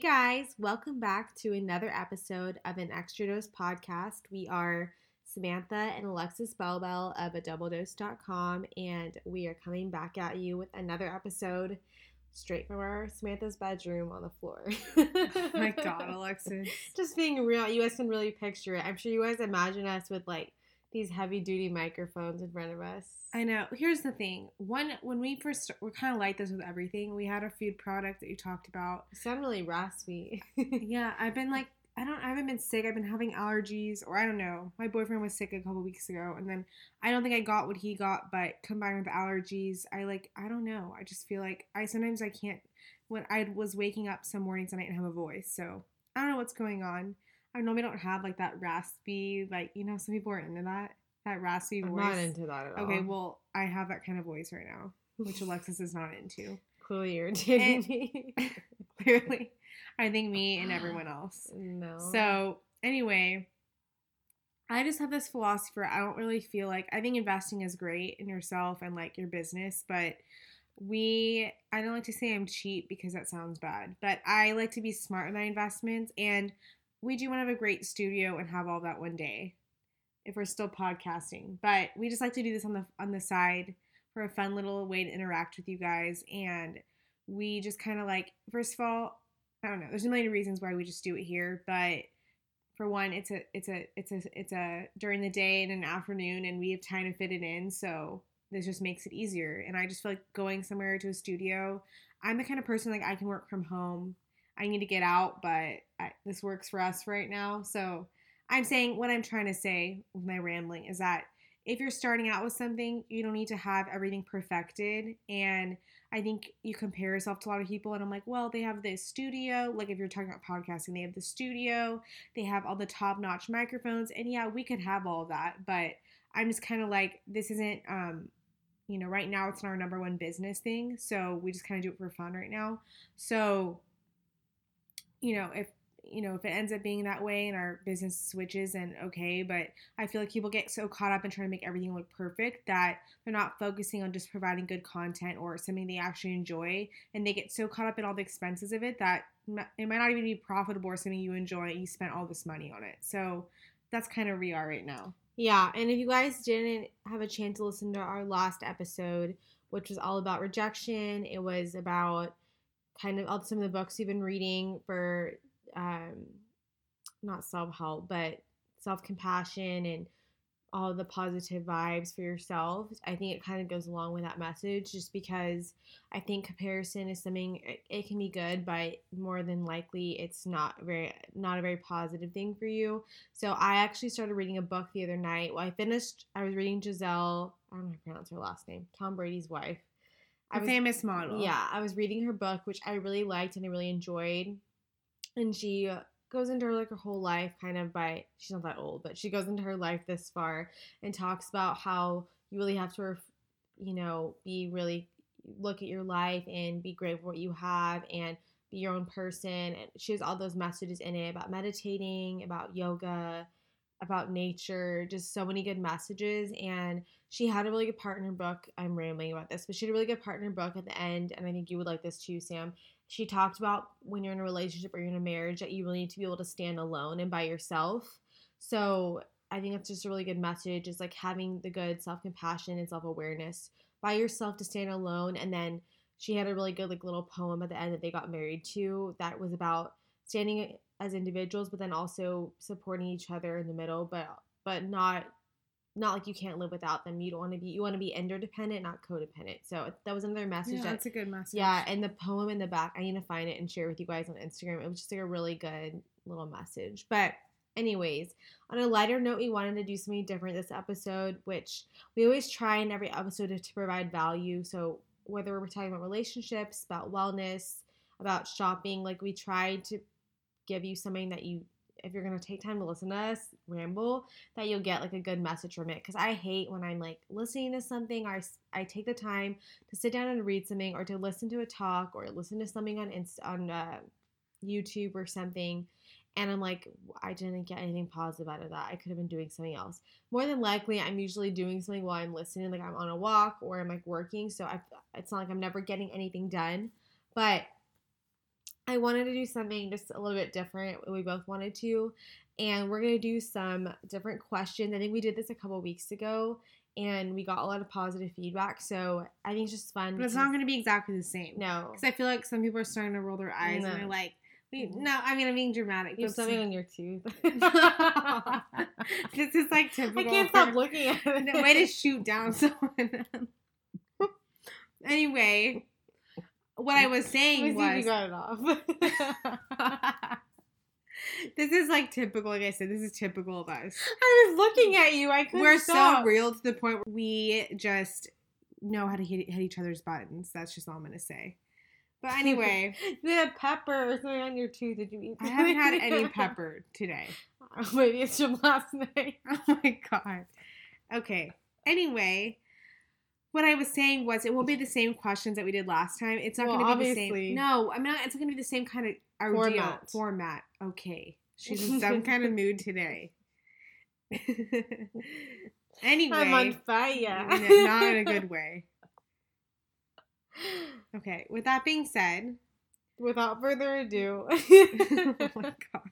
guys, welcome back to another episode of an Extra Dose podcast. We are Samantha and Alexis Bellbell of a doubledose.com, and we are coming back at you with another episode straight from our Samantha's bedroom on the floor. oh my god, Alexis. Just being real, you guys can really picture it. I'm sure you guys imagine us with like these heavy duty microphones in front of us. I know. Here's the thing. One when we first we're kind of like this with everything. We had a food product that you talked about. You sound really raspy. yeah, I've been like I don't I haven't been sick. I've been having allergies or I don't know. My boyfriend was sick a couple weeks ago and then I don't think I got what he got, but combined with allergies, I like I don't know. I just feel like I sometimes I can't when I was waking up some mornings and I didn't have a voice. So, I don't know what's going on. I normally don't have like that raspy, like you know, some people are into that that raspy I'm voice. not into that at all. Okay, well, I have that kind of voice right now, which Alexis is not into. clearly irritating And- eh, me. Clearly, I think me and everyone else. no. So anyway, I just have this philosophy. I don't really feel like I think investing is great in yourself and like your business, but we I don't like to say I'm cheap because that sounds bad, but I like to be smart with my investments and we do want to have a great studio and have all that one day if we're still podcasting. But we just like to do this on the on the side for a fun little way to interact with you guys and we just kind of like first of all I don't know. There's a million reasons why we just do it here, but for one, it's a it's a it's a it's a during the day and an afternoon, and we have time to fit it in. So this just makes it easier. And I just feel like going somewhere to a studio. I'm the kind of person like I can work from home. I need to get out, but I, this works for us right now. So I'm saying what I'm trying to say with my rambling is that if you're starting out with something, you don't need to have everything perfected. And I think you compare yourself to a lot of people, and I'm like, well, they have this studio. Like, if you're talking about podcasting, they have the studio, they have all the top notch microphones. And yeah, we could have all that, but I'm just kind of like, this isn't, um, you know, right now it's not our number one business thing. So we just kind of do it for fun right now. So, you know, if you know, if it ends up being that way and our business switches and okay, but I feel like people get so caught up in trying to make everything look perfect that they're not focusing on just providing good content or something they actually enjoy and they get so caught up in all the expenses of it that it might not even be profitable or something you enjoy you spent all this money on it. So that's kind of where we are right now. Yeah, and if you guys didn't have a chance to listen to our last episode, which was all about rejection, it was about kind of all some of the books you've been reading for um not self-help, but self-compassion and all the positive vibes for yourself. I think it kind of goes along with that message just because I think comparison is something it, it can be good, but more than likely it's not very not a very positive thing for you. So I actually started reading a book the other night. Well, I finished. I was reading Gisele. I don't know how to pronounce her last name. Tom Brady's wife. I A was, famous model. yeah, I was reading her book, which I really liked and I really enjoyed. And she goes into her like her whole life, kind of by she's not that old, but she goes into her life this far and talks about how you really have to, you know, be really look at your life and be grateful what you have and be your own person. And she has all those messages in it about meditating, about yoga, about nature, just so many good messages. And she had a really good partner book. I'm rambling about this, but she had a really good partner book at the end. And I think you would like this too, Sam. She talked about when you're in a relationship or you're in a marriage that you really need to be able to stand alone and by yourself. So I think that's just a really good message is like having the good self compassion and self awareness by yourself to stand alone. And then she had a really good like little poem at the end that they got married to that was about standing as individuals, but then also supporting each other in the middle, but but not not like you can't live without them. You don't want to be you want to be interdependent, not codependent. So that was another message Yeah, that that's a good message. yeah, and the poem in the back, I need to find it and share with you guys on Instagram. It was just like a really good little message. But anyways, on a lighter note, we wanted to do something different this episode, which we always try in every episode to, to provide value. So whether we're talking about relationships, about wellness, about shopping, like we try to give you something that you if you're gonna take time to listen to us ramble, that you'll get like a good message from it. Because I hate when I'm like listening to something, or I take the time to sit down and read something, or to listen to a talk, or listen to something on Inst- on uh, YouTube or something, and I'm like, I didn't get anything positive out of that. I could have been doing something else. More than likely, I'm usually doing something while I'm listening, like I'm on a walk or I'm like working. So I, it's not like I'm never getting anything done. But I wanted to do something just a little bit different. We both wanted to. And we're going to do some different questions. I think we did this a couple weeks ago and we got a lot of positive feedback. So I think it's just fun. But it's not going to be exactly the same. No. Because I feel like some people are starting to roll their eyes No. and they're like, mm-hmm. no, I mean, I'm being dramatic. You have something on your tooth. this is like typical. I can't stop looking at it. Way to shoot down someone. anyway, what I was saying was got it off. this is like typical. Like I said, this is typical of us. I was looking at you. I couldn't We're stop. so real to the point where we just know how to hit, hit each other's buttons. That's just all I'm gonna say. But anyway, You had pepper or something on your tooth. Did you eat? I haven't had any pepper today. Maybe it's from last night. Oh my god. Okay. Anyway, what I was saying was it won't be the same questions that we did last time. It's not Well, going to be the same. No, I'm not. It's not going to be the same kind of ordeal Format. format. Okay. She's in some kind of mood today. anyway, I'm on fire. not in a good way. Okay. With that being said, Without further ado, oh my god,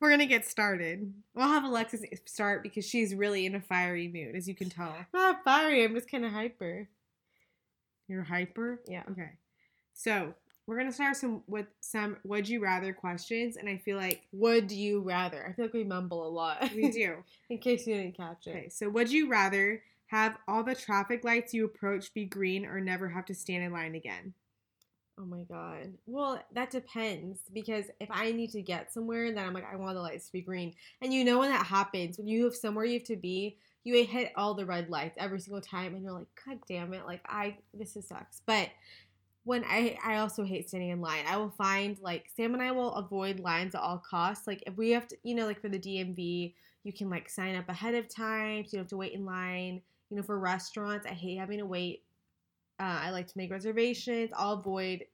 we're gonna get started. We'll have Alexis start because she's really in a fiery mood, as you can tell. not fiery. I'm just kind of hyper. You're hyper. Yeah. Okay. So we're gonna start some with some would you rather questions, and I feel like Would you rather? I feel like we mumble a lot. we do. In case you didn't catch it. Okay. So would you rather have all the traffic lights you approach be green, or never have to stand in line again? Oh my god. Well, that depends because if I need to get somewhere, then I'm like, I want the lights to be green. And you know when that happens, when you have somewhere you have to be, you hit all the red lights every single time, and you're like, God damn it! Like I, this is sucks. But when I, I also hate standing in line. I will find like Sam and I will avoid lines at all costs. Like if we have to, you know, like for the DMV, you can like sign up ahead of time, so you don't have to wait in line. You know, for restaurants, I hate having to wait uh, I like to make reservations. I'll avoid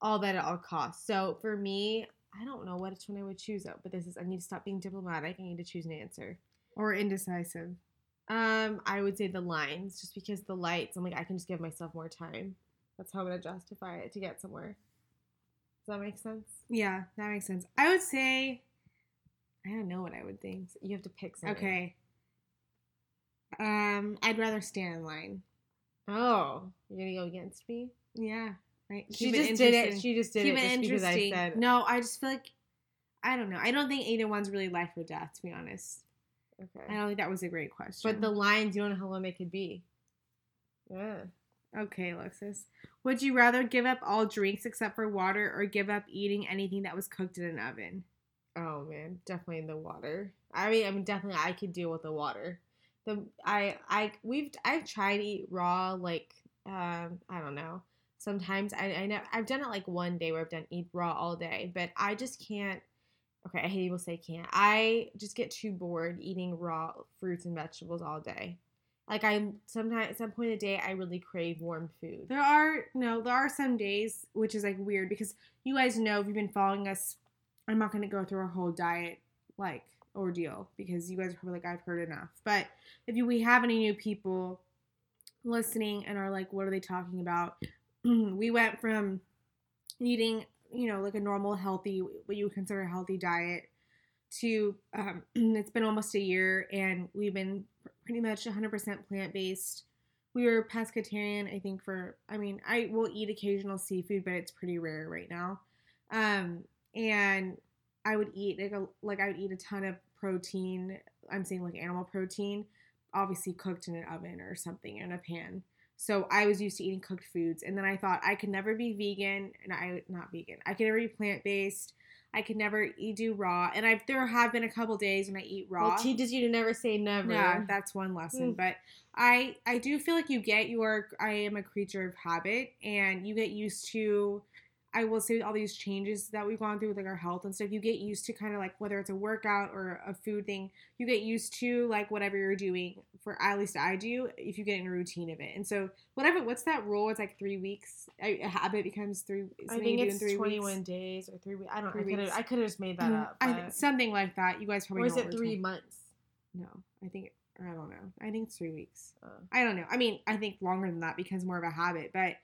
all that at all costs. So for me, I don't know which one I would choose though. But this is I need to stop being diplomatic. I need to choose an answer. Or indecisive? Um, I would say the lines, just because the lights. I'm like I can just give myself more time. That's how I'm gonna justify it to get somewhere. Does that make sense? Yeah, that makes sense. I would say I don't know what I would think. You have to pick something. Okay. Um, I'd rather stand in line. Oh, you're gonna go against me? Yeah. Right. She Keep it just did it. She just did Keep it it just because I said No, I just feel like I don't know. I don't think either one's really life or death, to be honest. Okay. I don't think that was a great question. But the lines, you don't know how long they could be. Yeah. Okay, Alexis. Would you rather give up all drinks except for water or give up eating anything that was cooked in an oven? Oh man, definitely in the water. I mean, I mean, definitely I could deal with the water. The I I we've I've tried to eat raw like um I don't know. Sometimes I I know I've done it like one day where I've done eat raw all day, but I just can't. Okay, I hate people say can't. I just get too bored eating raw fruits and vegetables all day. Like I sometimes at some point in the day I really crave warm food. There are no, there are some days which is like weird because you guys know if you've been following us, I'm not gonna go through a whole diet like ordeal because you guys are probably like I've heard enough. But if you we have any new people listening and are like, what are they talking about? we went from eating, you know, like a normal healthy what you would consider a healthy diet to um, it's been almost a year and we've been pretty much 100% plant based we were pescatarian i think for i mean i will eat occasional seafood but it's pretty rare right now um and i would eat like a like i would eat a ton of protein i'm saying like animal protein obviously cooked in an oven or something in a pan so i was used to eating cooked foods and then i thought i could never be vegan and i not vegan i could never be plant-based i could never eat do raw and I've there have been a couple days when i eat raw Well, teaches you to never say never. yeah, that's one lesson. Mm. But I I do feel like you get your I am a creature of habit and you get used to I will say all these changes that we've gone through with like our health and stuff, you get used to kind of like whether it's a workout or a food thing, you get used to like whatever you're doing. For at least I do, if you get in a routine of it. And so whatever, what's that rule? It's like three weeks. A habit becomes three. I think it's three 21 weeks. days or three weeks. I don't. Three I could have. I could have just made that Mm, up. I, something like that. You guys probably or is it three months? No, I think I don't know. I think it's three weeks. Uh, I don't know. I mean, I think longer than that becomes more of a habit, but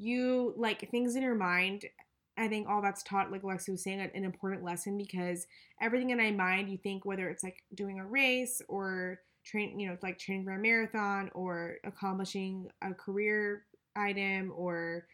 you like things in your mind I think all that's taught, like Alexia was saying, an important lesson because everything in my mind, you think whether it's like doing a race or train, you know, like training for a marathon or accomplishing a career item or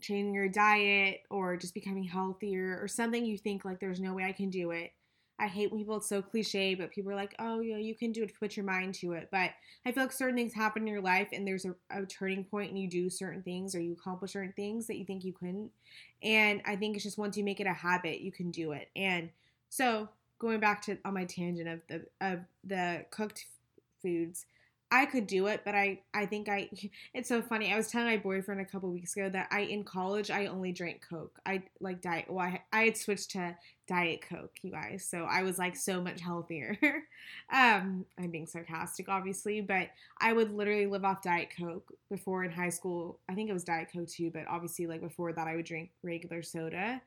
changing your diet or just becoming healthier or something you think like there's no way I can do it. I hate when people it's so cliche, but people are like, oh yeah, you can do it, put your mind to it. But I feel like certain things happen in your life and there's a, a turning point and you do certain things or you accomplish certain things that you think you couldn't. And I think it's just once you make it a habit, you can do it. And so going back to on my tangent of the of the cooked foods, I could do it, but I I think I it's so funny. I was telling my boyfriend a couple weeks ago that I in college I only drank Coke. I like diet. Well, I, I had switched to diet Coke, you guys. So I was like so much healthier. um, I'm being sarcastic, obviously, but I would literally live off diet Coke before in high school. I think it was diet Coke too, but obviously like before that I would drink regular soda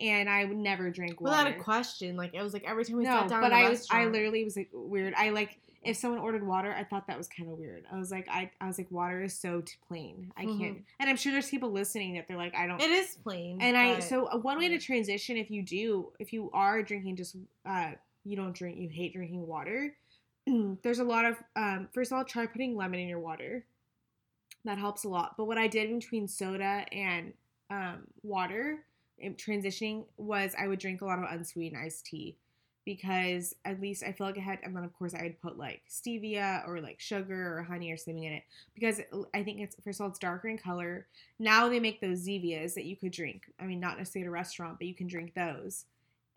and I would never drink water. Without a question, like it was like every time we no, sat down. but I was I literally was like weird. I like if someone ordered water, I thought that was kind of weird. I was like I I was like water is so t- plain. I can't. And I'm sure there's people listening that they're like I don't. It is plain. and I so uh, one way to transition if you do if you are drinking just uh you don't drink you hate drinking water. there's a lot of um first of all try putting lemon in your water. That helps a lot. But what I did between soda and um, water transitioning was I would drink a lot of unsweetened iced tea because at least I feel like I had, and then of course I would put like stevia or like sugar or honey or something in it because I think it's first of all it's darker in color. Now they make those Zevias that you could drink. I mean, not necessarily at a restaurant, but you can drink those,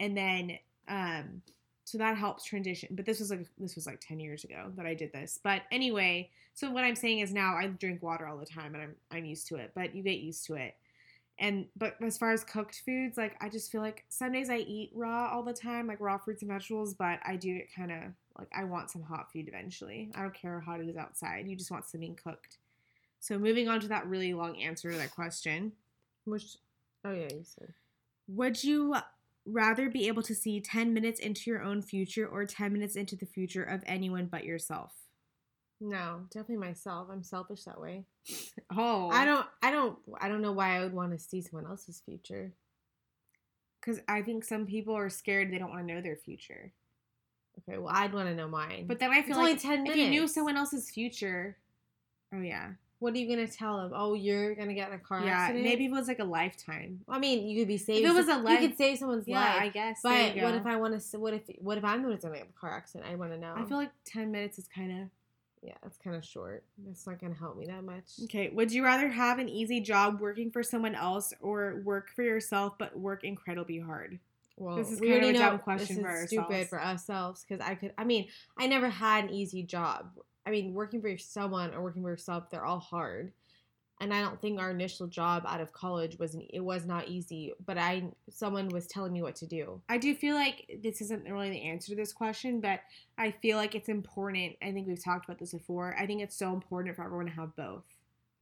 and then um, so that helps transition. But this was like this was like ten years ago that I did this. But anyway, so what I'm saying is now I drink water all the time and I'm I'm used to it. But you get used to it. And but as far as cooked foods, like I just feel like some days I eat raw all the time, like raw fruits and vegetables, but I do get kind of like I want some hot food eventually. I don't care how hot it is outside. You just want something cooked. So moving on to that really long answer to that question. Which, oh yeah, you said. Would you rather be able to see 10 minutes into your own future or 10 minutes into the future of anyone but yourself? No, definitely myself. I'm selfish that way. Oh. I don't. I don't. I don't know why I would want to see someone else's future. Because I think some people are scared they don't want to know their future. Okay, well, I'd want to know mine. But then I it's feel only like ten if you knew someone else's future, oh yeah, what are you gonna tell them? Oh, you're gonna get in a car yeah, accident. maybe it was like a lifetime. I mean, you could be saved. it was a life, you could save someone's Yeah, life. I guess. but what if I want to? What if? What if I'm the one who's gonna get in a car accident? I want to know. I feel like ten minutes is kind of yeah, it's kind of short. That's not gonna help me that much. okay. Would you rather have an easy job working for someone else or work for yourself but work incredibly hard? Well, This is we kind of a know dumb question this for is stupid for ourselves because I could. I mean, I never had an easy job. I mean, working for someone or working for yourself, they're all hard. And I don't think our initial job out of college was it was not easy. But I someone was telling me what to do. I do feel like this isn't really the answer to this question, but I feel like it's important. I think we've talked about this before. I think it's so important for everyone to have both.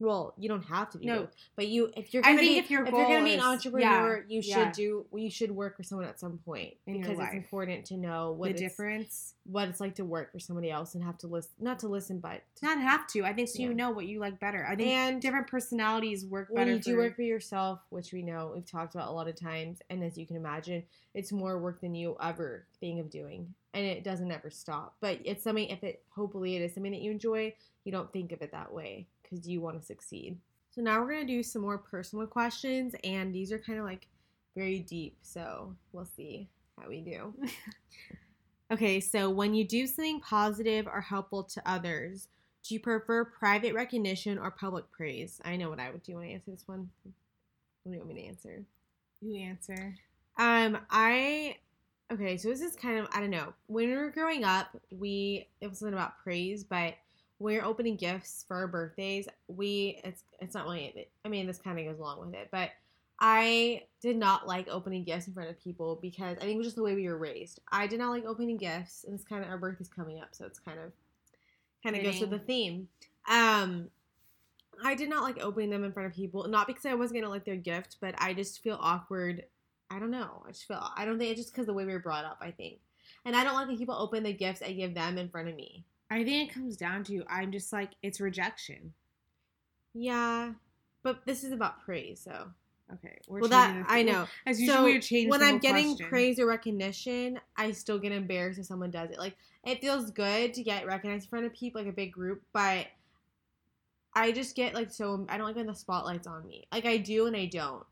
Well, you don't have to be. No. both, but you if you're I gonna think be if your if you're gonna goal be an entrepreneur, yeah, you should yeah. do you should work for someone at some point In your because it's important to know what the difference. what it's like to work for somebody else and have to listen not to listen but to Not have to. I think so. You know what you like better. I think and different personalities work better when you do for- work for yourself, which we know we've talked about a lot of times, and as you can imagine, it's more work than you ever think of doing, and it doesn't ever stop. But it's something if it hopefully it is something that you enjoy, you don't think of it that way because you want to succeed. So now we're gonna do some more personal questions, and these are kind of like very deep. So we'll see how we do. okay, so when you do something positive or helpful to others, do you prefer private recognition or public praise? I know what I would do when I answer this one. What do you want me to answer? you answer. Um, I okay, so this is kind of I don't know. When we were growing up, we it wasn't about praise, but we're opening gifts for our birthdays, we it's it's not really I mean this kind of goes along with it, but I did not like opening gifts in front of people because I think it was just the way we were raised. I did not like opening gifts, and it's kind of our birthday's coming up, so it's kind of kind of goes to the theme. Um, I did not like opening them in front of people, not because I wasn't gonna like their gift, but I just feel awkward. I don't know. I just feel I don't think it's just because the way we were brought up. I think, and I don't like when people open the gifts I give them in front of me. I think it comes down to I'm just like it's rejection. Yeah, but this is about praise, so Okay. We're well, that I know. As So usual, we change when I'm getting question. praise or recognition, I still get embarrassed if someone does it. Like it feels good to get recognized in front of people, like a big group, but I just get like so I don't like when the spotlight's on me. Like I do and I don't.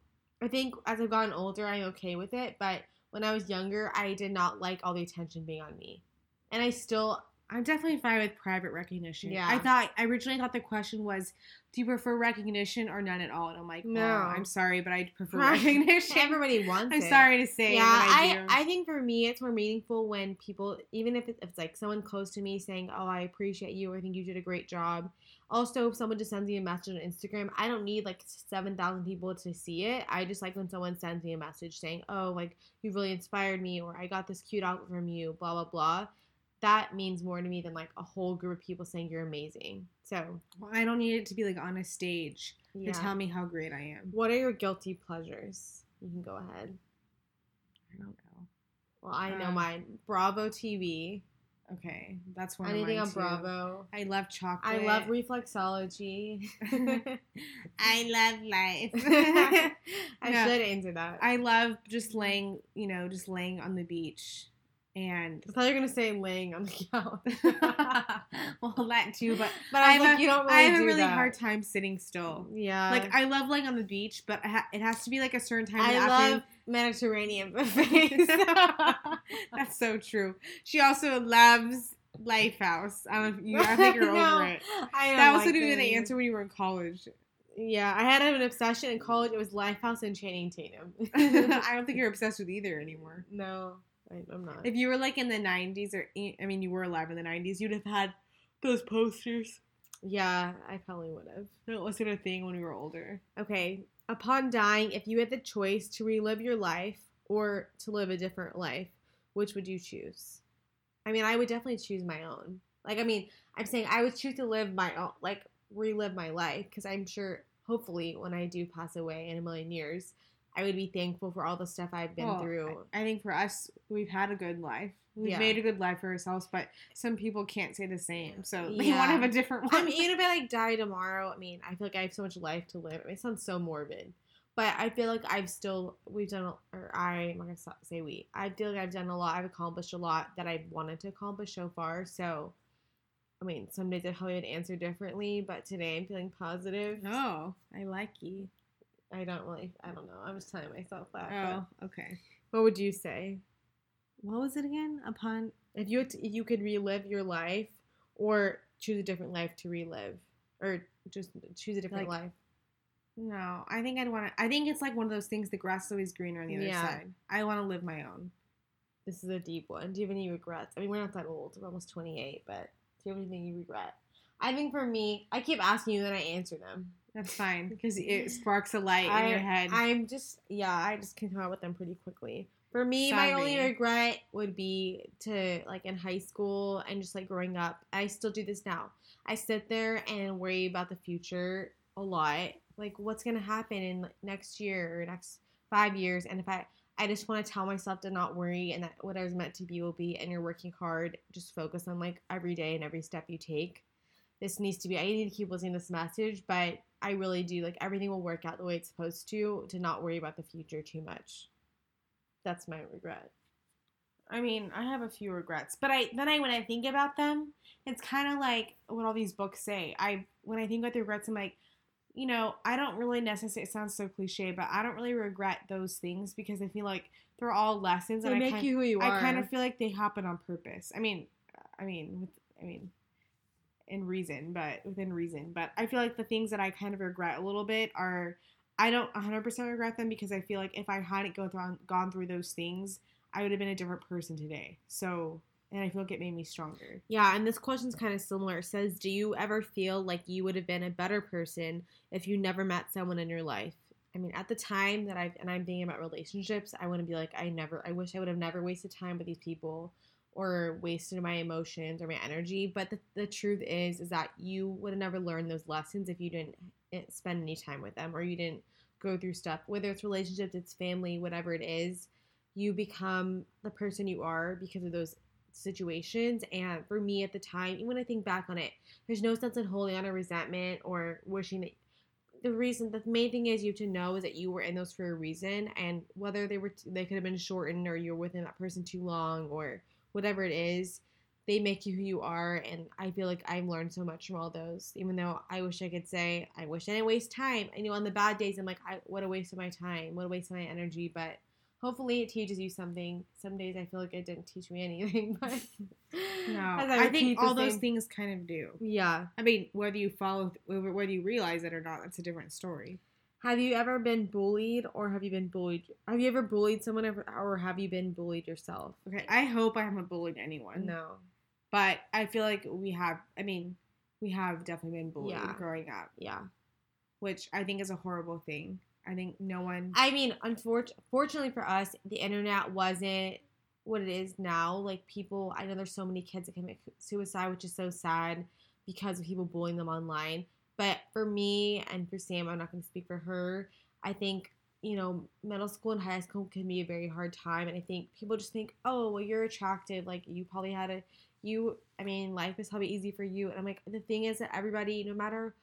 I think as I've gotten older, I'm okay with it, but when I was younger, I did not like all the attention being on me, and I still I'm definitely fine with private recognition. Yeah. I thought I originally thought the question was, do you prefer recognition or none at all? And I'm like, no, No. I'm sorry, but I prefer recognition. everybody wants it. I'm it. sorry to say. yeah, I, I. I think for me it's more meaningful when people, even if it's, if it's like someone close to me saying, "Oh, I appreciate you," or "I think you did a great job." Also, if someone just sends me a message on Instagram, I don't need like seven thousand people to see it. I just like when someone sends me a message saying, "Oh, like you really inspired me," or "I got this cute outfit from you," blah blah blah. That means more to me than like a whole group of people saying you're amazing. So Well, I don't need it to be like on a stage yeah. to tell me how great I am. What are your guilty pleasures? You can go ahead. I don't know. Well, I know Um, mine. Bravo TV. Okay, that's one. Anything on too. Bravo. I love chocolate. I love reflexology. I love life. I No. should answer that. I love just laying, you know, just laying on the beach, and thought you were gonna say laying on the couch. well, that too. But but I I have like, a- you don't really I have do a really that. hard time sitting still. Yeah. Like I love laying on the beach, but it ha- it has to be like a certain time. I afternoon. love Mediterranean buffets. That's so true. She also loves Lifehouse. I don't know if you. I think you're No, over it. I That was like to be the answer when you were in college. Yeah, I had an obsession in college. It was Lifehouse and Channing Tatum. I don't think you're obsessed with either anymore. no, I, I'm not. If you were like in the 90s, or I mean, you were alive in the 90s, you'd have had those posters. yeah, I probably would have. That wasn't a thing when we were older. Okay. Upon dying, if you had the choice to relive your life or to live a different life, which would you choose? I mean, I would definitely choose my own. Like, I mean, I'm saying I would choose to live my own, like, relive my life because I'm sure, hopefully, when I do pass away in a million years, I would be thankful for all the stuff I've been Well, through. I I think for us, we've had a good life. We've Yeah. made a good life for ourselves, but some people can't say the same. So they Yeah. want to have a different one. I mean, even if I like die tomorrow, I mean, I feel like I have so much life to live. It sounds so morbid, but I feel like I've still we've done, or I, I'm not gonna say we. I feel like I've done a lot. I've accomplished a lot that I've wanted to accomplish so far. So, I mean, some days I probably would answer differently, but today I'm feeling positive. oh, I like you. I don't really. I don't know. I'm just telling myself that. Oh, but okay. what would you say What was it again? Upon if you had to, if you could relive your life or choose a different life to relive, or just choose a different Like, life? no, I think I'd want to. I think it's like one of those things. The grass is always greener on the other Yeah. side. I want to live my own. This is a deep one. Do you have any regrets? I mean, we're not that old. We're almost 28, but do you have anything you regret? I think for me, I keep asking you, then I answer them. That's fine because it sparks a light I, in your head. I'm just, yeah, I just can come out with them pretty quickly. For me, my only regret would be to, like, in high school and just, like, growing up. I still do this now. I sit there and worry about the future a lot. Like, what's going to happen in next year or next five years? And if I, I just want to tell myself to not worry and that whatever's meant to be will be, and you're working hard. Just focus on like every day and every step you take. This needs to be. I need to keep listening to this message, but I really do like everything will work out the way it's supposed to. To not worry about the future too much. That's my regret. I mean, I have a few regrets, but I then I when I think about them, it's kind of like what all these books say. I when I think about the regrets, I'm like, you know, I don't really necessarily. It sounds so cliche, but I don't really regret those things because I feel like they're all lessons, They and I make kind, you who you are. I kind of feel like they happen on purpose. I mean, I mean, I mean, in reason, but within reason. But I feel like the things that I kind of regret a little bit are I don't 100% regret them because I feel like if I hadn't go through, gone through those things, I would have been a different person today. So, and I feel like it made me stronger. Yeah, and this question's kind of similar. It says, "Do you ever feel like you would have been a better person if you never met someone in your life?" I mean, at the time that I've and I'm thinking about relationships, I want to be like, I never, I wish I would have never wasted time with these people or wasted my emotions or my energy. But the, the truth is, is that you would have never learned those lessons if you didn't eh, spend any time with them or you didn't go through stuff, whether it's relationships, it's family, whatever it is. You become the person you are because of those situations. And for me at the time, even when I think back on it, there's no sense in holding on to resentment or wishing that the reason the main thing is you have to know is that you were in those for a reason and whether they were they could have been shortened or you're within that person too long or whatever it is they make you who you are and i feel like i've learned so much from all those. Even though i wish i could say i wish i didn't waste time. I know on the bad days i'm like I, what a waste of my time. What a waste of my energy. But hopefully it teaches you something. Some days i feel like it didn't teach me anything but No, as I, think all those same- things kind of do. yeah. I mean, whether you follow, whether you realize it or not, that's a different story. Have you ever been bullied or have you been bullied? Have you ever bullied someone ever, or have you been bullied yourself? Okay, I hope I haven't bullied anyone. No. but I feel like we have. I mean, we have definitely been bullied Yeah. growing up, Yeah. which I think is a horrible thing. I think no one. I mean, unfortunately, fortunately for us, the internet wasn't what it is now. Like people, I know there's so many kids that commit suicide, which is so sad because of people bullying them online. But for me and for Sam, I'm not going to speak for her. I think you know, middle school and high school can be a very hard time, and I think people just think, oh, well, you're attractive. Like you probably had a, you. I mean, life is probably easy for you. And I'm like, the thing is that everybody, no matter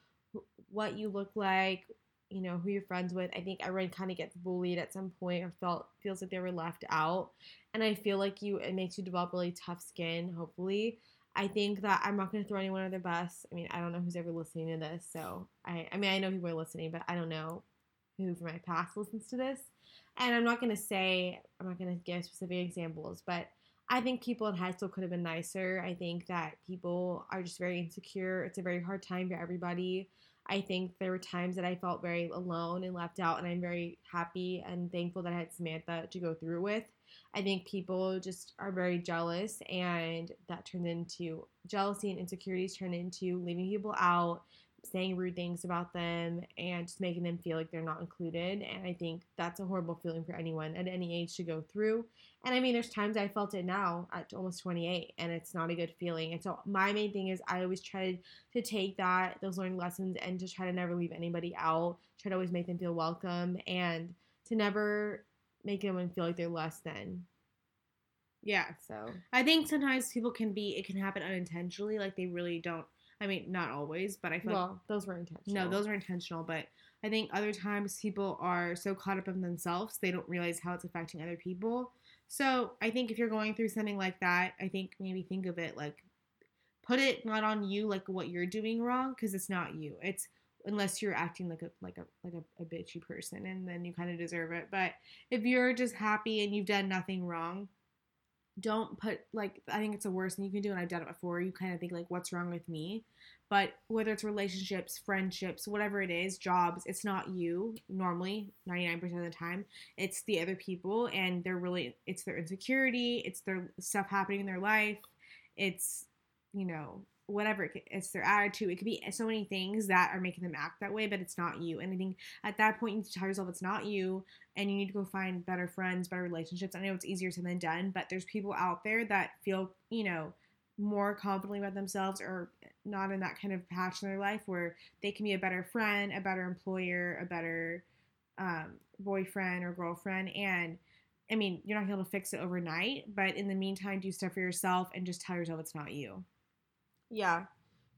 what you look like, you know who you're friends with i think everyone kind of gets bullied at some point or felt feels like they were left out and i feel like you it makes you develop really tough skin hopefully i think that i'm not going to throw anyone under the bus i mean i don't know who's ever listening to this so i i mean i know people are listening but i don't know who from my past listens to this and i'm not going to say i'm not going to give specific examples but I think people in high school could have been nicer. I think that people are just very insecure. It's a very hard time for everybody. I think there were times that I felt very alone and left out, and I'm very happy and thankful that I had Samantha to go through with. I think people just are very jealous, and that turns into jealousy and insecurities turn into leaving people out, saying rude things about them, and just making them feel like they're not included. And I think that's a horrible feeling for anyone at any age to go through. And I mean, there's times I felt it now at almost 28, and it's not a good feeling. And so my main thing is I always try to take that those learned lessons and to try to never leave anybody out. Try to always make them feel welcome and to never make anyone feel like they're less than. yeah, So I think sometimes people can be. It can happen unintentionally. Like they really don't. I mean, not always, but I feel like well, those were intentional. No, those are intentional, but I think other times people are so caught up in themselves, they don't realize how it's affecting other people. So I think if you're going through something like that, I think maybe think of it like put it not on you like what you're doing wrong because it's not you. It's unless you're acting like a like a like a, a bitchy person and then you kind of deserve it. But if you're just happy and you've done nothing wrong, don't put like I think it's the worst thing you can do, and I've done it before. You kind of think like, what's wrong with me? But whether it's relationships, friendships, whatever it is, jobs, it's not you normally, 99% of the time. It's the other people, and they're really, it's their insecurity, it's their stuff happening in their life, it's, you know, whatever, it's their attitude. It could be so many things that are making them act that way, but it's not you. And I think at that point, you need to tell yourself it's not you, and you need to go find better friends, better relationships. I know it's easier said than done, but there's people out there that feel, you know, more confidently about themselves or not in that kind of patch in their life where they can be a better friend, a better employer, a better um, boyfriend or girlfriend. And I mean, you're not going to fix it overnight, but in the meantime, do stuff for yourself and just tell yourself it's not you. Yeah.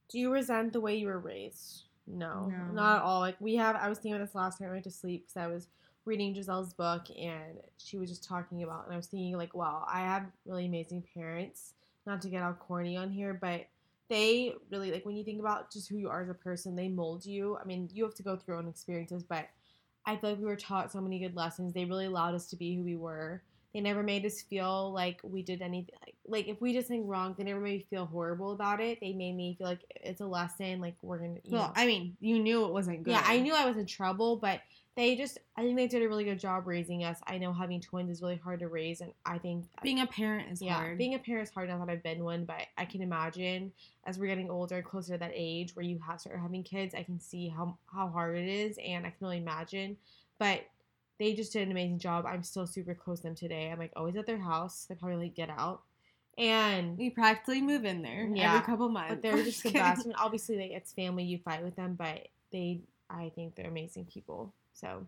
Do you resent the way you were raised? No, No. not at all. Like we have, I was thinking about this last night. I went to sleep because I was reading Gisele's book and she was just talking about, and I was thinking like, wow, I have really amazing parents. Not to get all corny on here, but they really like when you think about just who you are as a person, they mold you. I mean, you have to go through your own experiences, but I feel like we were taught so many good lessons. They really allowed us to be who we were. They never made us feel like we did anything. Like, like if we did something wrong, they never made me feel horrible about it. They made me feel like it's a lesson. Like we're gonna. Well, know. I mean, you knew it wasn't good. yeah, I knew I was in trouble, but they just. I think they did a really good job raising us. I know having twins is really hard to raise, and I think Being a parent is yeah, hard. being a parent is hard. Not that I've been one, but I can imagine as we're getting older, closer to that age where you have started having kids, I can see how how hard it is, and I can only imagine. But they just did an amazing job. I'm still super close to them today. I'm like always at their house. They probably like get out, and we practically move in there Yeah, every couple months. but they're just the best. Mean, obviously, like it's family. You fight with them, but they, I think they're amazing people. So,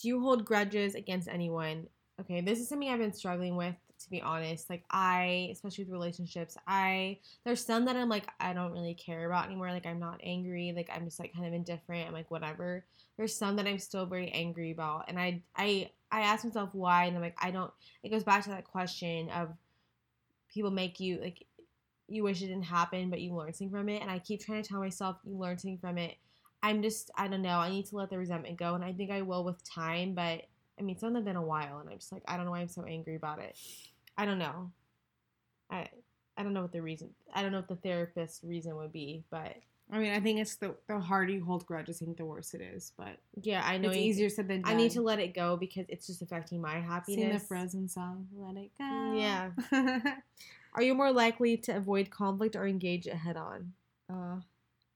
do you hold grudges against anyone? Okay, this is something I've been struggling with to be honest. Like I, especially with relationships, I there's some that I'm like I don't really care about anymore. Like I'm not angry. Like I'm just like kind of indifferent. I'm like whatever. There's some that I'm still very angry about, and I I I ask myself why, and I'm like I don't. It goes back to that question of people make you like you wish it didn't happen, but you learn something from it, and I keep trying to tell myself you learn something from it. I'm just I don't know. I need to let the resentment go, and I think I will with time, but I mean, of them been a while, and I'm just like, I don't know why I'm so angry about it. I don't know. I I don't know what the reason. I don't know what the therapist reason would be, but I mean, I think it's the the harder you hold grudges, I think the worse it is. But yeah, I know it's you- easier said than done. I need to let it go because it's just affecting my happiness. sing the Frozen song. Let it go. Yeah. Are you more likely to avoid conflict or engage it head on? uh,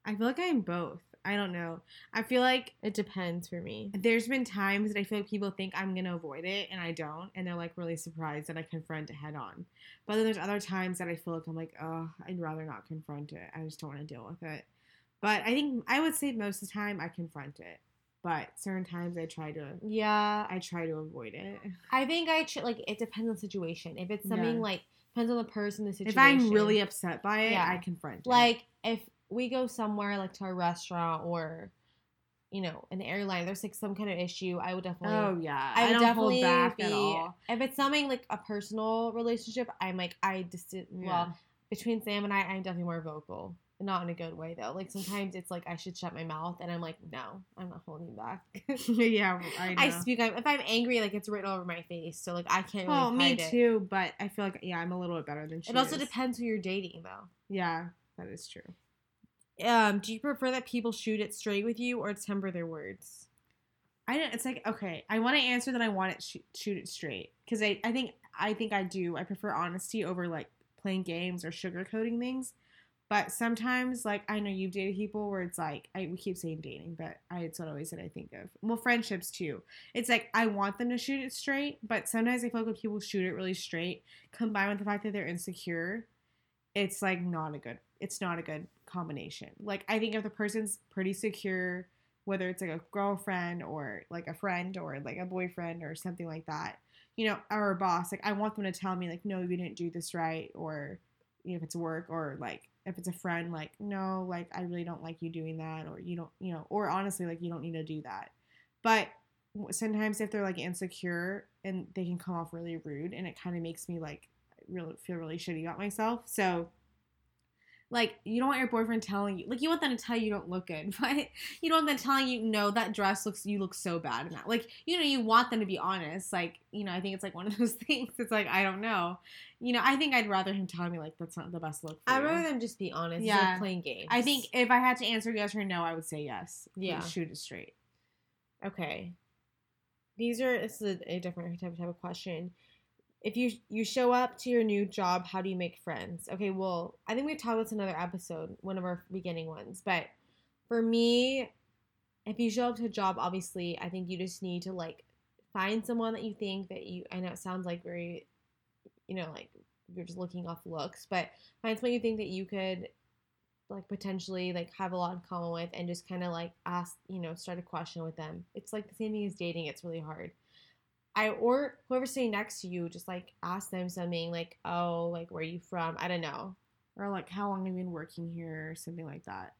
I feel like I'm both. I don't know. I feel like It depends for me. there's been times that I feel like people think I'm gonna avoid it and I don't, and they're like really surprised that I confront it head on. But then there's other times that I feel like I'm like, oh, I'd rather not confront it. I just don't want to deal with it. But I think I would say most of the time I confront it. But certain times I try to Yeah, I try to avoid it. I think I tr- like it depends on the situation. If it's something Yeah. like depends on the person, the situation. If I'm really upset by it, Yeah. I confront it. like if we go somewhere like to a restaurant or you know an airline, there's like some kind of issue, I would definitely. oh yeah, I I, would don't definitely hold back be. at all. If it's something like a personal relationship, I'm like I just well Yeah. between Sam and I, I'm definitely more vocal. Not in a good way though. Like sometimes it's like I should shut my mouth, and I'm like, no, I'm not holding back. yeah, I know. I speak. I'm, if I'm angry, like it's written over my face, so like I can't. Really oh, me it. too. But I feel like yeah, I'm a little bit better than she It also is. depends who you're dating, though. Yeah, that is true. Um, do you prefer that people shoot it straight with you or temper their words? I don't. It's like okay, I want to answer that. I want it shoot, shoot it straight because I I think I think I do. I prefer honesty over like playing games or sugarcoating things. But sometimes, like I know you've dated people where it's like I we keep saying dating, but I it's not always that I think of. Well, friendships too. It's like I want them to shoot it straight, but sometimes I feel like when people shoot it really straight, combined with the fact that they're insecure, it's like not a good. It's not a good combination. Like I think if the person's pretty secure whether it's like a girlfriend or like a friend or like a boyfriend or something like that, you know, or a boss, like I want them to tell me like, no, you didn't do this right, or you know, if it's work or like if it's a friend, like, no, like I really don't like you doing that, or you don't, you know, or honestly, like you don't need to do that. But sometimes if they're like insecure and they can come off really rude, and it kind of makes me like really feel really shitty about myself. So like you don't want your boyfriend telling you like you want them to tell you you don't look good but you don't want them telling you no that dress looks you look so bad in that like you know you want them to be honest like you know i think it's like one of those things it's like i don't know you know i think i'd rather him tell me like that's not the best look for I'd rather them just be honest. Yeah, like playing games. i think if i had to answer yes or no i would say yes Yeah. shoot it straight Okay. These are this is a, a different type of, type of question. If you you show up to your new job, how do you make friends? Okay, well, I think we've talked about this another episode, one of our beginning ones. But for me, if you show up to a job, obviously, I think you just need to like find someone that you think that you. I know it sounds like very, you know, like you're just looking off looks, but find someone you think that you could like potentially like have a lot in common with and just kind of like ask you know start a question with them it's like the same thing as dating it's really hard i or whoever's sitting next to you just like ask them something like oh like where are you from? I don't know. Or like how long have you been working here? or something like that.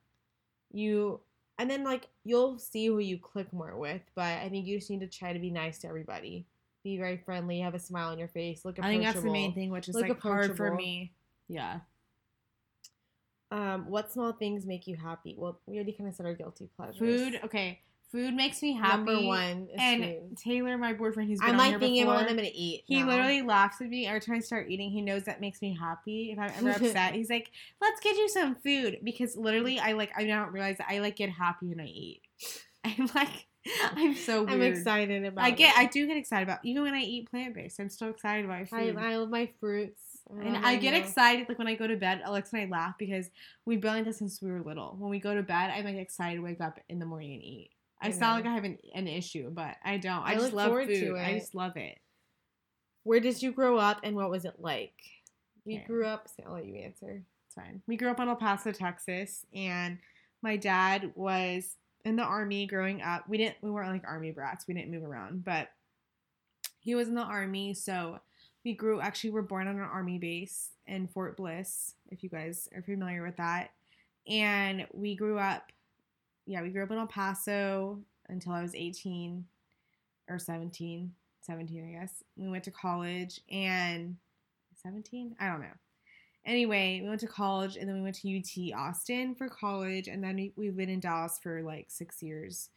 You and then like you'll see who you click more with but i think you just need to try to be nice to everybody. Be very friendly have a smile on your face look i approachable think that's the main thing which is Look like hard for me. Yeah. Um what small things make you happy? Well we already kind of said our guilty pleasures. Food? Okay food makes me happy number one is and food. taylor my boyfriend who's been I'm on like here being before, able I'm gonna eat. He now. literally laughs at me every time I start eating. He knows that makes me happy. If I'm ever upset, he's like, "Let's get you some food," because literally, I like I don't realize that I like get happy when I eat. I'm like, I'm so weird. I'm excited about. I get, it. I do get excited about even when I eat plant based. I'm still excited about I, food. I love my fruits. and I get milk. excited like when I go to bed. Alexa and I laugh because we've been like this since we were little. When we go to bed, I'm like excited to wake up in the morning and eat. I, I sound like I have an, an issue, but I don't. I, I just love food. I just love it. Where did you grow up, and what was it like? We Okay. grew up. So I'll let you answer. It's fine. We grew up in El Paso, Texas, and my dad was in the army growing up. We didn't we weren't like army brats. We didn't move around, but he was in the army, so we grew actually we're born on an army base in Fort Bliss, if you guys are familiar with that. And we grew up yeah, we grew up in El Paso until I was 18 or 17, 17 I guess. We went to college and 17? I don't know. Anyway, we went to college and then we went to UT Austin for college and then we, we've been in Dallas for like 6 years.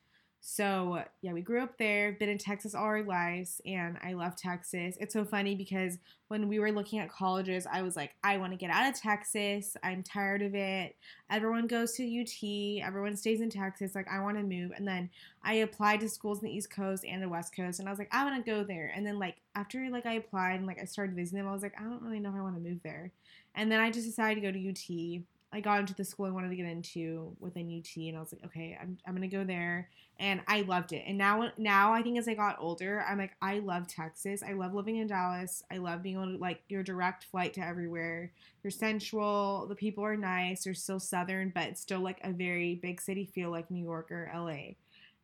So, yeah, we grew up there, been in Texas all our lives, and I love Texas. It's so funny because when we were looking at colleges, I was like, I want to get out of Texas. I'm tired of it. Everyone goes to UT, everyone stays in Texas. Like, I want to move. And then I applied to schools in the East Coast and the West Coast, and I was like, I want to go there. And then, like, after like I applied and like I started visiting them, I was like, I don't really know if I want to move there. And then I just decided to go to UT I got into the school I wanted to get into within UT, and I was like, okay, I'm, I'm gonna go there, and I loved it. And now, now I think as I got older, I'm like, I love Texas. I love living in Dallas. I love being able to like your direct flight to everywhere. You're central. The people are nice. They're still southern, but it's still like a very big city feel, like New York or LA.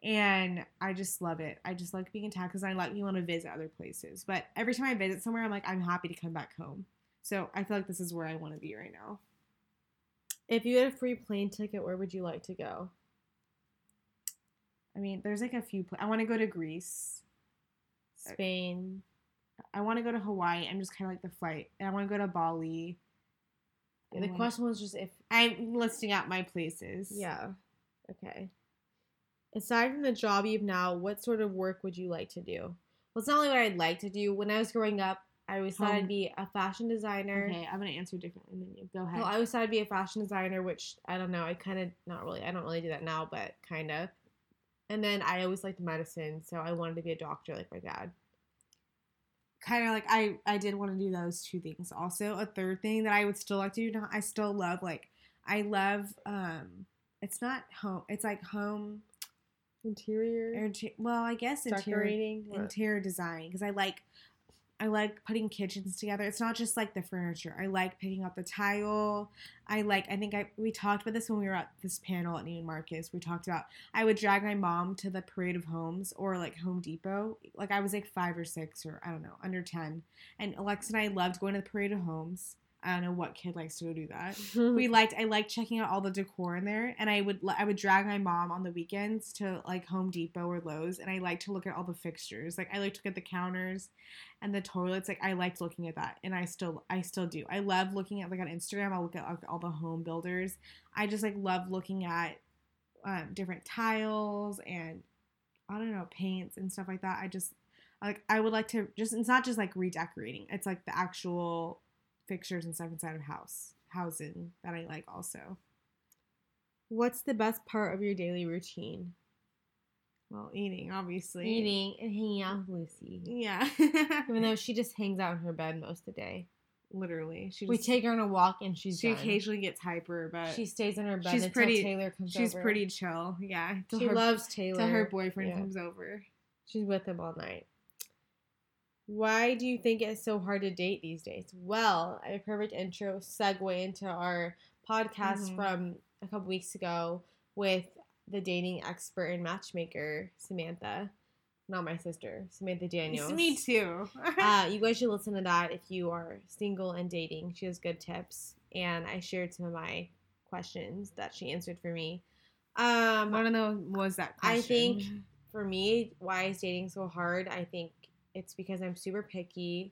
And I just love it. I just like being in Texas. I like being able to visit other places. But every time I visit somewhere, I'm like, I'm happy to come back home. So I feel like this is where I want to be right now. If you had a free plane ticket, where would you like to go? I mean, there's like a few. Pl- I want to go to Greece, Spain. I want to go to Hawaii. I'm just kind of like the flight. And I want to go to Bali. The question was just if I'm listing out my places. Yeah. Okay. Aside from the job you have now, what sort of work would you like to do? Well, it's not only what I'd like to do. When I was growing up, I always thought I'd Um, be a fashion designer. Okay, I'm gonna answer differently than you. Go ahead. No, I always thought I'd be a fashion designer, which I don't know. I kind of not really. I don't really do that now, but kind of. And then I always liked medicine, so I wanted to be a doctor like my dad. kind of like I I did want to do those two things. Also, a third thing that I would still like to do. I still love like I love um. It's not home. It's like home. Interior inter- Well, I guess interior decorating. Interior design because I like I like putting kitchens together. It's not just like the furniture. I like picking up the tile. I like I think I we talked about this when we were at this panel at Neiman Marcus. We talked about I would drag my mom to the Parade of Homes or like Home Depot. Like I was like 5 or 6 or I don't know, under 10. And Alexa and I loved going to the Parade of Homes. I don't know what kid likes to go do that. We liked I liked checking out all the decor in there and I would I would drag my mom on the weekends to like Home Depot or Lowe's and I like to look at all the fixtures. Like I like to look at the counters and the toilets. Like I liked looking at that and I still I still do. I love looking at like on Instagram I'll look at like, all the home builders. I just like love looking at um, different tiles and I don't know paints and stuff like that. I just like I would like to just it's not just like redecorating. It's like the actual fixtures and stuff inside of house housing that I like also. What's the best part of your daily routine? Well, eating, obviously. Eating and hanging out with Lucy. Yeah. Even though she just hangs out in her bed most of the day. Literally. She we take her on a walk and she's she done. occasionally gets hyper, but She stays in her bed she's until pretty- Taylor comes she's over. pretty chill. Yeah. She her, loves Taylor. till her boyfriend Yeah. comes over. She's with him all night. Why do you think it's so hard to date these days? Well, a perfect intro segue into our podcast Mhm. from a couple weeks ago with the dating expert and matchmaker, Samantha. Not my sister, Samantha Daniels. Me too. uh, you guys should listen to that if you are single and dating. She has good tips, and I shared some of my questions that she answered for me. Um, One of them was that I think for me, why is dating so hard? I think it's because I'm super picky,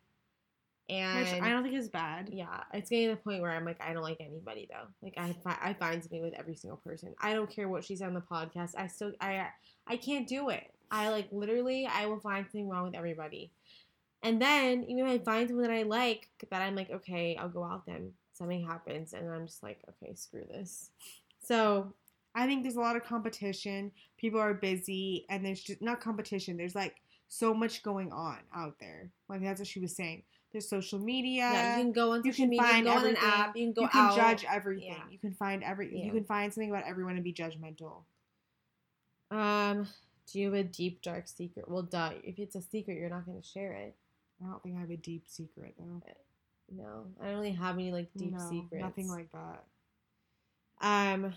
and Which I don't think is bad. yeah, it's getting to the point where I'm like, I don't like anybody though. Like I, fi- I find something with every single person. I don't care what she's on the podcast. I still, I, I can't do it. I like literally, I will find something wrong with everybody. And then even if I find someone that I like, that I'm like, okay, I'll go out with them. Something happens, and I'm just like, okay, screw this. So I think there's a lot of competition. People are busy, and there's just not competition. There's like so much going on out there. Like that's what she was saying. There's social media. yeah, you can go on you can media, find go on an everything. app, you can go you can out. judge everything. Yeah. You can find every. Yeah. You can find something about everyone and be judgmental. Um, do you have a deep dark secret? Well, duh. If it's a secret, you're not going to share it. I don't think I have a deep secret though. No, I don't really have any like deep No, secrets. Nothing like that. Um,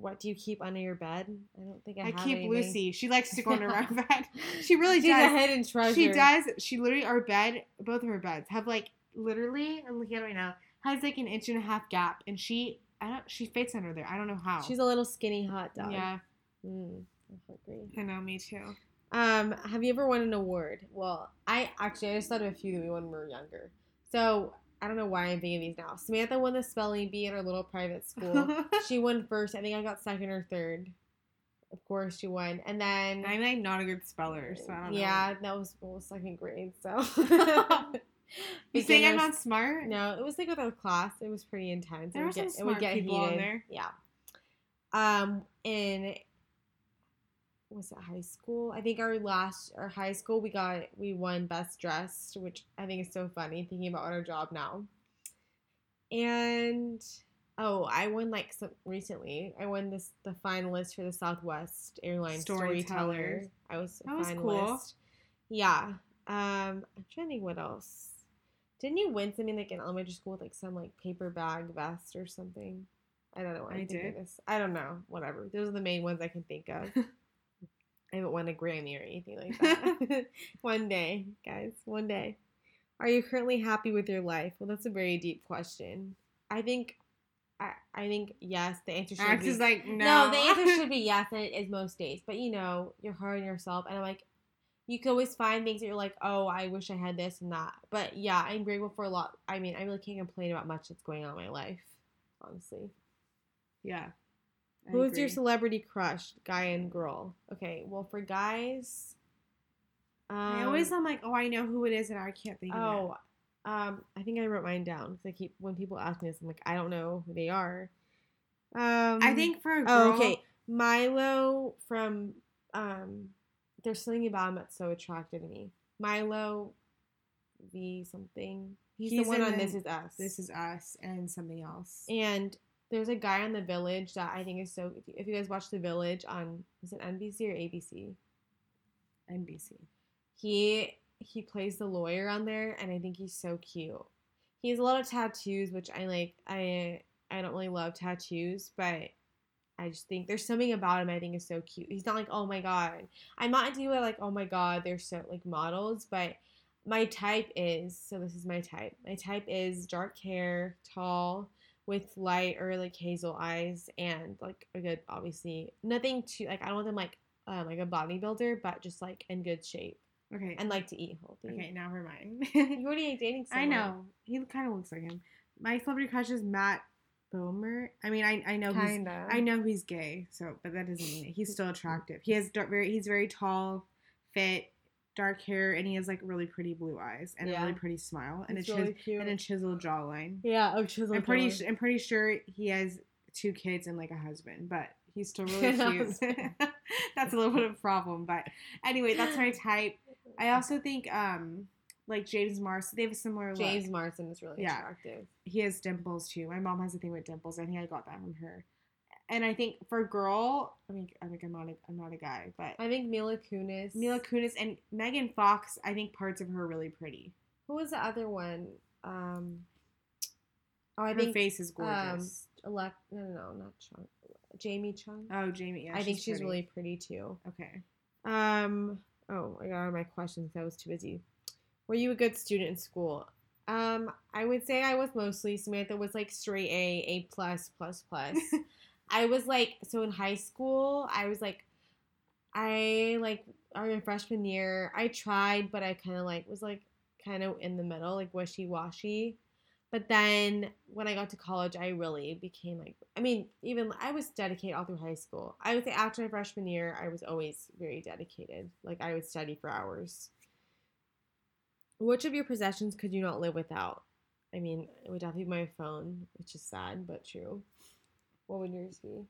what do you keep under your bed? I don't think I, I keep anything. Lucy. She likes to go under our bed. She really She's a does. hidden treasure. She does. She literally our bed, both of her beds have like literally. I'm looking at it right now. Has like an inch and a half gap, and she I don't. She fits under there. I don't know how. She's a little skinny hot dog. yeah. Mm, I. I know. Me too. Um, have you ever won an award? Well, I actually I just thought of a few that we won when we were younger. So I don't know why I'm thinking these now. Samantha won the spelling bee in her little private school. she won first. I think I got second or third. Of course, she won, and then I'm like not a good speller, so I don't know. yeah, that was well, second grade. So you saying I'm not smart? No, it was like with our class. It was pretty intense. There it were would some get, it would smart get people in there. Yeah. Um, in was it high school? I think our last our high school we got we won best dressed, which I think is so funny thinking about our job now. And oh, I won like some recently. I won this the finalist for the Southwest Airlines storyteller. I was a That was cool. Yeah. Um, I'm trying to think what else. Didn't you win something like in elementary school with like some like paper bag vest or something? I don't know. I I'm did. This. I don't know. Whatever. Those are the main ones I can think of. I haven't won a Grammy or anything like that. one day, guys. One day. Are you currently happy with your life? Well, that's a very deep question. I think. I, I think yes. The answer should be is like no, no. the answer should be yes, and it is most days. But you know, you're hard on yourself, and I'm like, you can always find things that you're like, oh, I wish I had this and that. But yeah, I'm grateful for a lot. I mean, I really can't complain about much that's going on in my life, honestly. yeah. I Who is your celebrity crush, guy and girl? Okay, well for guys, um, I always am like, oh, I know who it is, and I can't think of oh, um, I think I wrote mine down because I keep when people ask me this, I'm like, I don't know who they are. Um. I think for a girl, Oh, okay. Milo from um there's something about him that's so attractive to me. Milo V something. He's, He's the one on This Is Us. This is us and something else. and there's a guy on The Village that I think is so. If you, guys watch The Village on is it NBC or ABC? NBC. He he plays the lawyer on there, and I think he's so cute. He has a lot of tattoos, which I like. I I don't really love tattoos, but I just think there's something about him I think is so cute. He's not like oh my god. I'm not into it like oh my god. They're so like models, but my type is so this is my type. My type is dark hair, tall, with light or like hazel eyes, and like a good obviously nothing too like I don't want them like um, like a bodybuilder, but just like in good shape Okay. and like to eat healthy. okay, now never mind. You already dating I know. He kind of looks like him. My celebrity crush is Matt Bomer. I mean, I I know he's Kinda. I know he's gay, so but that doesn't mean it. He's still attractive. He has dark, very he's very tall, fit, dark hair, and he has like really pretty blue eyes and Yeah. a really pretty smile and He's a really chis- and a chiseled jawline. yeah, oh, chiseled. I'm pretty su- I'm pretty sure he has two kids and like a husband, but he's still really cute. that's a little bit of a problem, but anyway, that's my type. I also think um like James Mars, they have a similar look. James Marsden is really Yeah. attractive. he has dimples too. My mom has a thing with dimples. I think I got that from her. And I think for girl, I mean, I think I'm not a, I'm not a guy, but I think Mila Kunis. Mila Kunis and Megan Fox, I think parts of her are really pretty. Who was the other one? Um. Oh, I her think face is gorgeous. elect. No, no, no, not Chung. Jamie Chung. oh, Jamie, yeah, I think she's pretty. really pretty too. okay. Um. Oh, I got all my questions. I was too busy. Were you a good student in school? Um, I would say I was mostly. Samantha was like straight A, A plus, plus, plus. I was like, so in high school, I was like, I like, our in freshman year, I tried, but I kind of like was like kind of in the middle, like wishy washy. But then when I got to college, I really became like, I mean, even I was dedicated all through high school. I would say after my freshman year, I was always very dedicated. Like I would study for hours. Which of your possessions could you not live without? I mean, it would definitely be my phone, which is sad but true. What would yours be?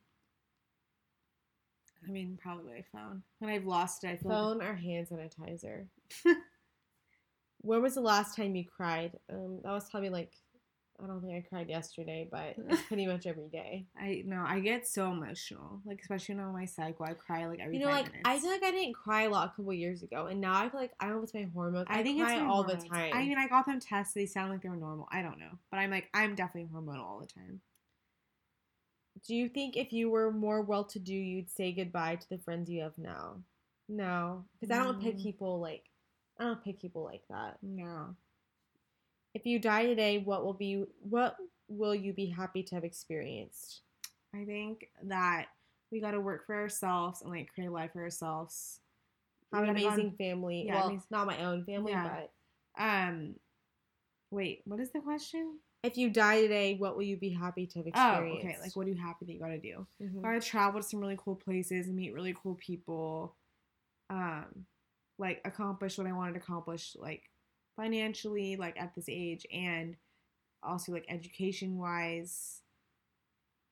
I mean, probably what I found. When I've lost it, I feel Phone or hand sanitizer? when was the last time you cried? Um, that was probably like, I don't think I cried yesterday, but pretty much every day. I know I get so emotional. Like especially when I'm on my cycle, I cry like every You know, five like minutes. I feel like I didn't cry a lot a couple years ago, and now I feel like I don't know if it's my hormones. I, I think cry it's my all hormones. the time. I mean, I got them tested. They sound like they were normal. I don't know, but I'm like, I'm definitely hormonal all the time. Do you think if you were more well to do, you'd say goodbye to the friends you have now? No, because I don't pick Mm. people like I don't pick people like that. No. If you die today, what will be what will you be happy to have experienced? I think that we got to work for ourselves and like create a life for ourselves. Have an on- amazing family. yeah, well, amaz- not my own family, Yeah. but Um, wait, what is the question? If you die today, what will you be happy to have Oh, experienced? okay. Like, what are you happy that you got to do? Mhm. Got to travel to some really cool places and meet really cool people. Um, like accomplish what I wanted to accomplish, like financially, like at this age, and also like education wise.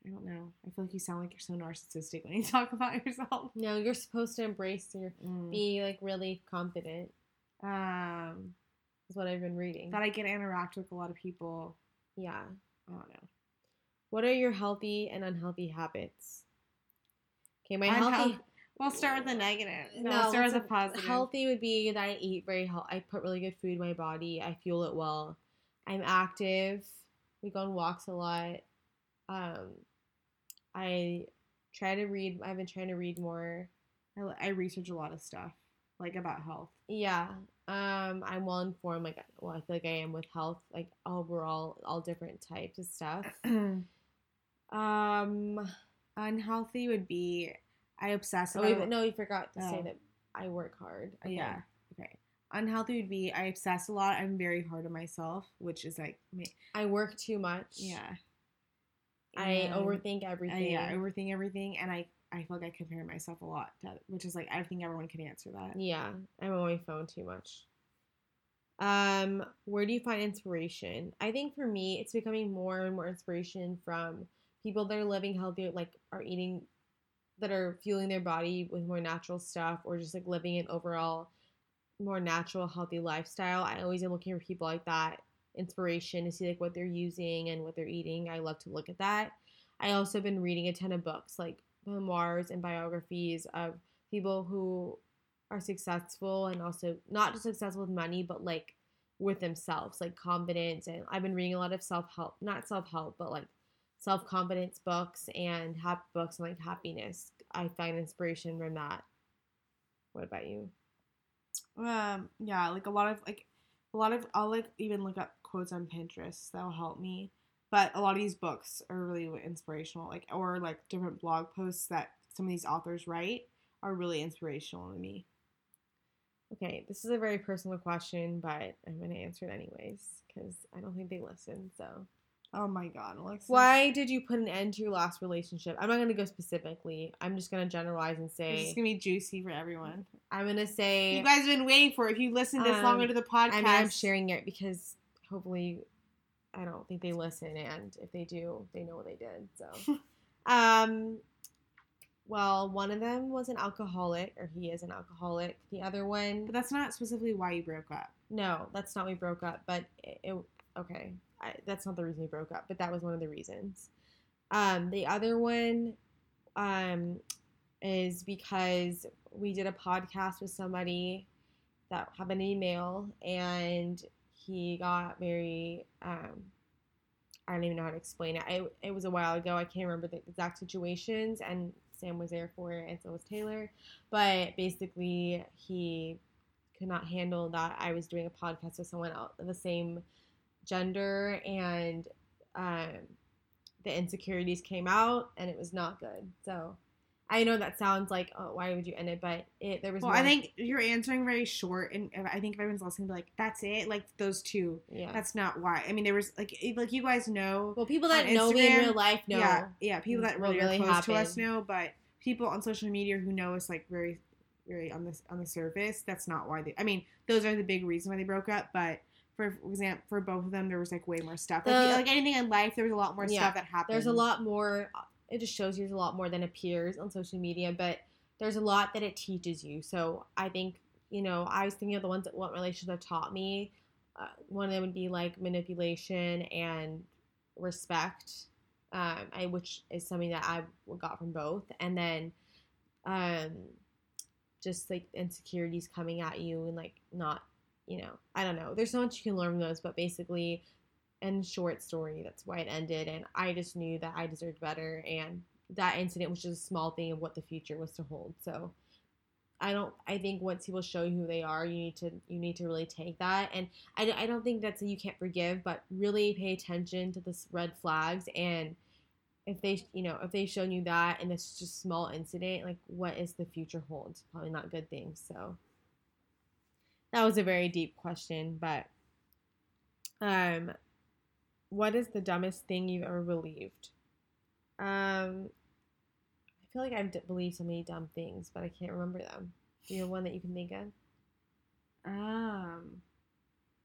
I don't know. I feel like you sound like you're so narcissistic when you talk about yourself. No, you're supposed to embrace your Mm. be like really confident. Um, Is what I've been reading. that I get to interact with a lot of people. Yeah. I don't know. What are your healthy and unhealthy habits? Okay, my Unhealth- healthy. We'll start with the negative. No, start with the positive. Healthy would be that I eat very healthy. I put really good food in my body. I fuel it well. I'm active. We go on walks a lot. Um, I try to read. I've been trying to read more. I, I research a lot of stuff, like about health. Yeah. Um, I'm well informed. Like, well, I feel like I am with health. Like overall, all different types of stuff. Um, Unhealthy would be I obsess oh, no, you forgot to say Oh. that I work hard. Okay. Yeah. Okay. Unhealthy would be I obsess a lot. I'm very hard on myself, which is like, I work too much. yeah. I overthink everything. yeah, I overthink everything, and I I feel like I compare myself a lot, to, which is like I think everyone can answer that. Yeah, I'm on my phone too much. Um, where do you find inspiration? I think for me, it's becoming more and more inspiration from people that are living healthier, like are eating, that are fueling their body with more natural stuff, or just like living an overall more natural, healthy lifestyle. I always am looking for people like that inspiration to see like what they're using and what they're eating. I love to look at that. I also been reading a ton of books, like memoirs and biographies of people who are successful and also not just successful with money, but like with themselves, like confidence. And I've been reading a lot of self help, not self help, but like self confidence books and happy books and like happiness. I find inspiration from that. What about you? Um, yeah, like a lot of like a lot of I'll like even look up quotes on Pinterest that'll help me. But a lot of these books are really inspirational, like or like different blog posts that some of these authors write are really inspirational to me. Okay, this is a very personal question, but I'm going to answer it anyways because I don't think they listen. So, Oh my god, Alexa. why did you put an end to your last relationship? I'm not going to go specifically. I'm just going to generalize and say is gonna be juicy for everyone. I'm going to say You guys have been waiting for it. If you listened this long Um, into the podcast, I mean, I'm sharing it because hopefully, I don't think they listen, and if they do, they know what they did. So, um, well, one of them was an alcoholic, or he is an alcoholic. The other one, but that's not specifically why you broke up. no, that's not we broke up, but it, it okay, I, that's not the reason we broke up, but that was one of the reasons. Um, the other one, um, is because we did a podcast with somebody that have an email and he got very um I don't even know how to explain it. I, it was a while ago. I can't remember the exact situations, and Sam was there for it, and so was Taylor. But basically, he could not handle that I was doing a podcast with someone else of the same gender, and um, the insecurities came out, and it was not good. So I know that sounds like, oh, why would you end it? But it there was. Well, more- I think you're answering very short, and I think if everyone's listening, be like, "That's it." Like those two. yeah. That's not why. I mean, there was like, like you guys know. well, people that know me in real life know. Yeah, yeah. People that really, really are close to us know, but people on social media who know us like very, very on this on the surface. That's not why they. I mean, those are the big reasons why they broke up, but. For example, for both of them, there was like way more stuff. Like, The- like anything in life, there was a lot more Yeah, stuff that happened. There's a lot more. Uh, It just shows you a lot more than appears on social media, but there's a lot that it teaches you. So I think you know I was thinking of the ones that what relationships have taught me. Uh, one of them would be like manipulation and respect, um, I, which is something that I got from both, and then um, just like insecurities coming at you and like not, you know, I don't know. There's so much you can learn from those, but basically and short story. That's why it ended. And I just knew that I deserved better. And that incident was just a small thing of what the future was to hold. So I don't. I think once people show you who they are, you need to you need to really take that. And I, I don't think that's a you can't forgive, but really pay attention to the red flags and if they you know if they've shown you that and it's just small incident like what is the future holds probably not good things so that was a very deep question but um what is the dumbest thing you've ever believed um i feel like i've d- believed so many dumb things but i can't remember them do you have one that you can think of Um,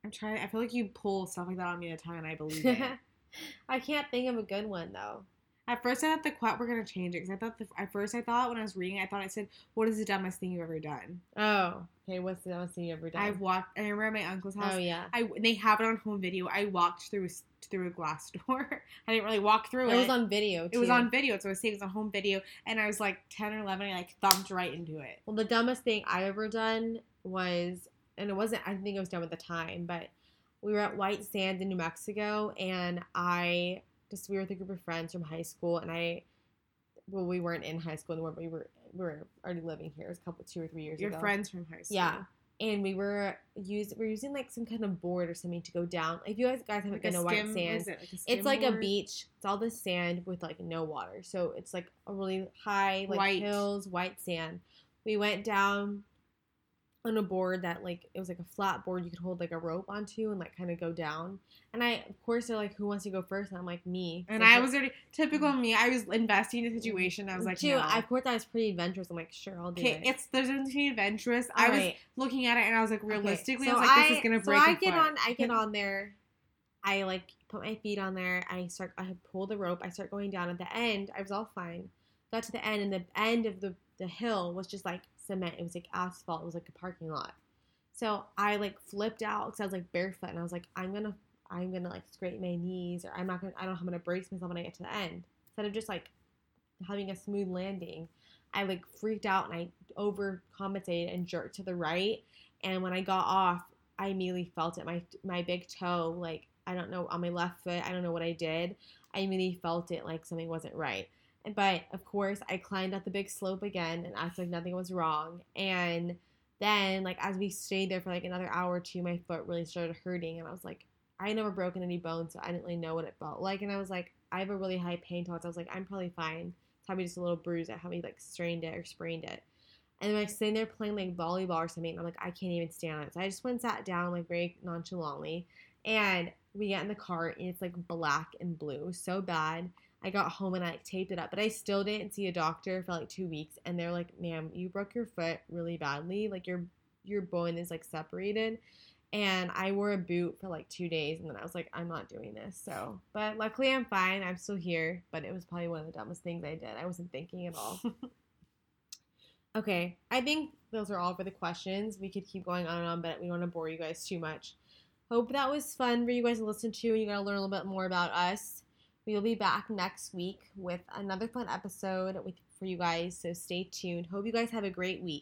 I'm trying. I feel like you pull stuff like that on me all the time, and I believe it. i can't think of a good one though At first, I thought the quote were gonna change it because I thought the, at first I thought when I was reading, I thought it said, "What is the dumbest thing you've ever done?" oh okay what's the dumbest thing you've ever done I walked. I remember at my uncle's house. oh yeah I they have it on home video. I walked through a through a glass door. I didn't really walk through it it. was on video too. It was on video, so I was was on home video, and I was like ten or eleven, and I like thumped right into it. Well, the dumbest thing I ever done was, and it wasn't. I think it was dumb at the time, but we were at White Sands in New Mexico, and I just we were with a group of friends from high school, and I, well, we weren't in high school anymore, but we were we were already living here. It was a couple, two or three years Your ago. Your friends from high school. Yeah. And we were use we're using like some kind of board or something to go down. If you guys guys haven't Like been to White Sands, it like it's like a beach. It's all the sand with like no water. So it's like a really high like White. hills, white sand. We went down on a board that like it was like a flat board you could hold like a rope onto and like kind of go down. And I of course they're like who wants to go first? And I'm like me. And So I was already typical me. I was investing in the situation. I was like, too. no. I, of course I was pretty adventurous. I'm like sure I'll do it. it's there's between adventurous. I was looking at it and I was like, Okay, realistically, so I was like, this is gonna break. So I get on, I get on there. I like put my feet on there. I start, I pull the rope. I start going down. At the end, I was all fine. Got to the end, and the end of the the hill was just like cement. It was like asphalt. It was like a parking lot. So I like flipped out because I was like barefoot, and I was like, I'm gonna, I'm gonna like scrape my knees, or I'm not gonna, I don't know how I'm gonna brace myself when I get to the end. Instead of just like having a smooth landing, I like freaked out and I overcompensated and jerked to the right. And when I got off, I immediately felt it. My my big toe, like I don't know, on my left foot. I don't know what I did. I immediately felt it like something wasn't right. But of course, I climbed up the big slope again and acted like nothing was wrong. And then, like as we stayed there for like another hour or two, my foot really started hurting, and I was like, I never broken any bones, so I didn't really know what it felt like. And I was like, I have a really high pain tolerance. I was like, I'm probably fine. It's probably just a little bruise. I probably like strained it or sprained it. And then I was sitting there playing like volleyball or something, and I'm like, I can't even stand it. So I just went sat down like very nonchalantly, and we get in the car and it's like black and blue, so bad. I got home and I like, taped it up, but I still didn't see a doctor for like two weeks, and they're like, "Ma'am, you broke your foot really badly. Like your your bone is like separated." And I wore a boot for like two days, and then I was like, "I'm not doing this." So, but luckily I'm fine. I'm still here, but it was probably one of the dumbest things I did. I wasn't thinking at all. Okay, I think those are all for the questions. We could keep going on and on, but we don't want to bore you guys too much. Hope that was fun for you guys to listen to and you got to learn a little bit more about us. We will be back next week with another fun episode with, for you guys, so stay tuned. Hope you guys have a great week.